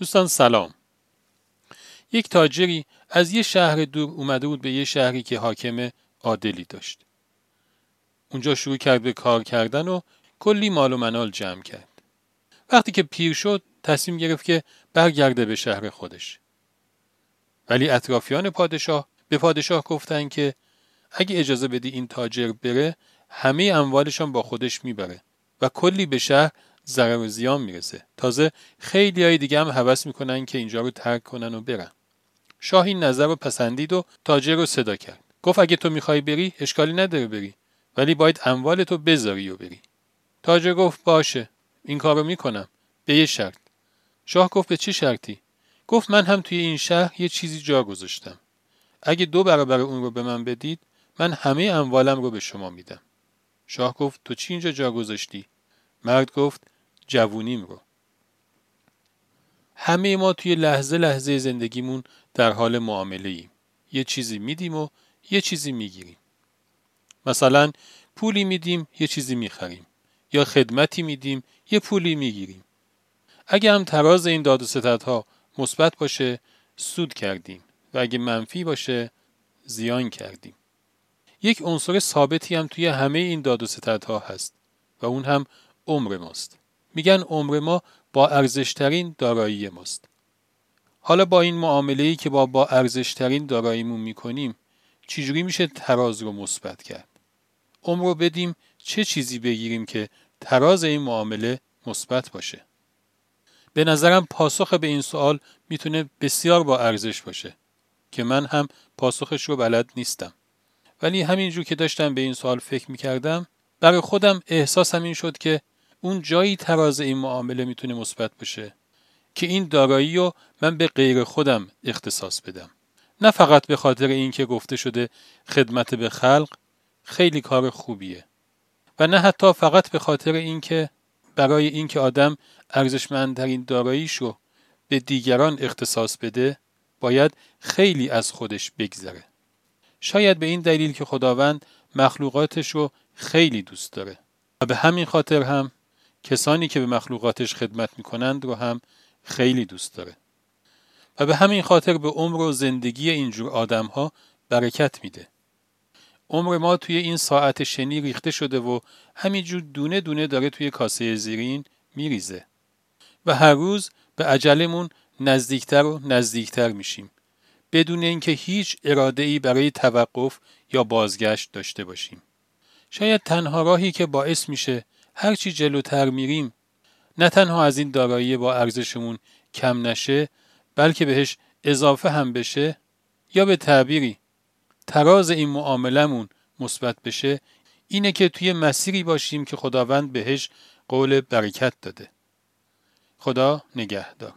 دوستان سلام. یک تاجری از یه شهر دور اومده بود به یه شهری که حاکم عادلی داشت. اونجا شروع کرد به کار کردن و کلی مال و منال جمع کرد. وقتی که پیر شد تصمیم گرفت که برگرده به شهر خودش. ولی اطرافیان پادشاه به پادشاه گفتن که اگه اجازه بدی این تاجر بره همه اموالشان با خودش می‌بره و کلی به شهر ضرر و زیان می‌رسه. تازه خیلی های دیگه هم حوض می‌کنن که اینجا رو ترک کنن و برن. شاه این نظر رو پسندید و تاجر رو صدا کرد. گفت اگه تو می‌خوای بری اشکالی نداره بری. ولی باید اموال تو بذاری و بری. تاجر گفت باشه این کار رو می‌کنم. به یه شرط. شاه گفت به چه شرطی؟ گفت من هم توی این شهر یه چیزی جا گذاشتم. اگه دو برابر اون رو به من بدید من همه اموالم رو به شما میدم. شاه گفت تو چی اینجا جا گذاشتی؟ مرد گفت جوونیم رو همه ما توی لحظه لحظه زندگیمون در حال معامله ایم. یه چیزی میدیم و یه چیزی می‌گیریم. مثلا پولی میدیم یه چیزی می‌خریم یا خدمتی میدیم یه پولی می‌گیریم. اگه هم تراز این داد و ستدها مثبت باشه سود کردیم و اگه منفی باشه زیان کردیم. یک عنصر ثابتی هم توی همه این داد و ستدها هست و اون هم عمر ماست. میگن عمر ما با ارزشترین دارایی ماست. حالا با این معامله ای که با با ارزشترین داراییمون می‌کنیم چجوری میشه تراز رو مثبت کرد؟ عمر رو بدیم چه چیزی بگیریم که تراز این معامله مثبت باشه؟ به نظرم پاسخ به این سوال می‌تونه بسیار با ارزش باشه که من هم پاسخش رو بلد نیستم. ولی همینجور که داشتم به این سوال فکر می‌کردم برای خودم احساسم این شد که اون جایی تراز این معامله می‌تونه مثبت باشه که این دارایی رو من به غیر خودم اختصاص بدم. نه فقط به خاطر اینکه گفته شده خدمت به خلق خیلی کار خوبیه و نه حتی فقط به خاطر اینکه برای اینکه آدم ارزشمندترین داراییش رو به دیگران اختصاص بده باید خیلی از خودش بگذره. شاید به این دلیل که خداوند مخلوقاتش رو خیلی دوست داره. و به همین خاطر هم کسانی که به مخلوقاتش خدمت می‌کنند رو هم خیلی دوست داره. و به همین خاطر به عمر و زندگی اینجور آدم ها برکت میده. عمر ما توی این ساعت شنی ریخته شده و همینجور دونه دونه داره توی کاسه زیرین میریزه. و هر روز به عجلمون نزدیکتر و نزدیکتر میشیم. بدون اینکه هیچ اراده ای برای توقف یا بازگشت داشته باشیم. شاید تنها راهی که باعث میشه هرچی جلوتر میریم نه تنها از این دارایی با ارزشمون کم نشه بلکه بهش اضافه هم بشه یا به تعبیری. تراز این معاملمون مثبت بشه اینه که توی مسیری باشیم که خداوند بهش قول برکت داده. خدا نگهدار.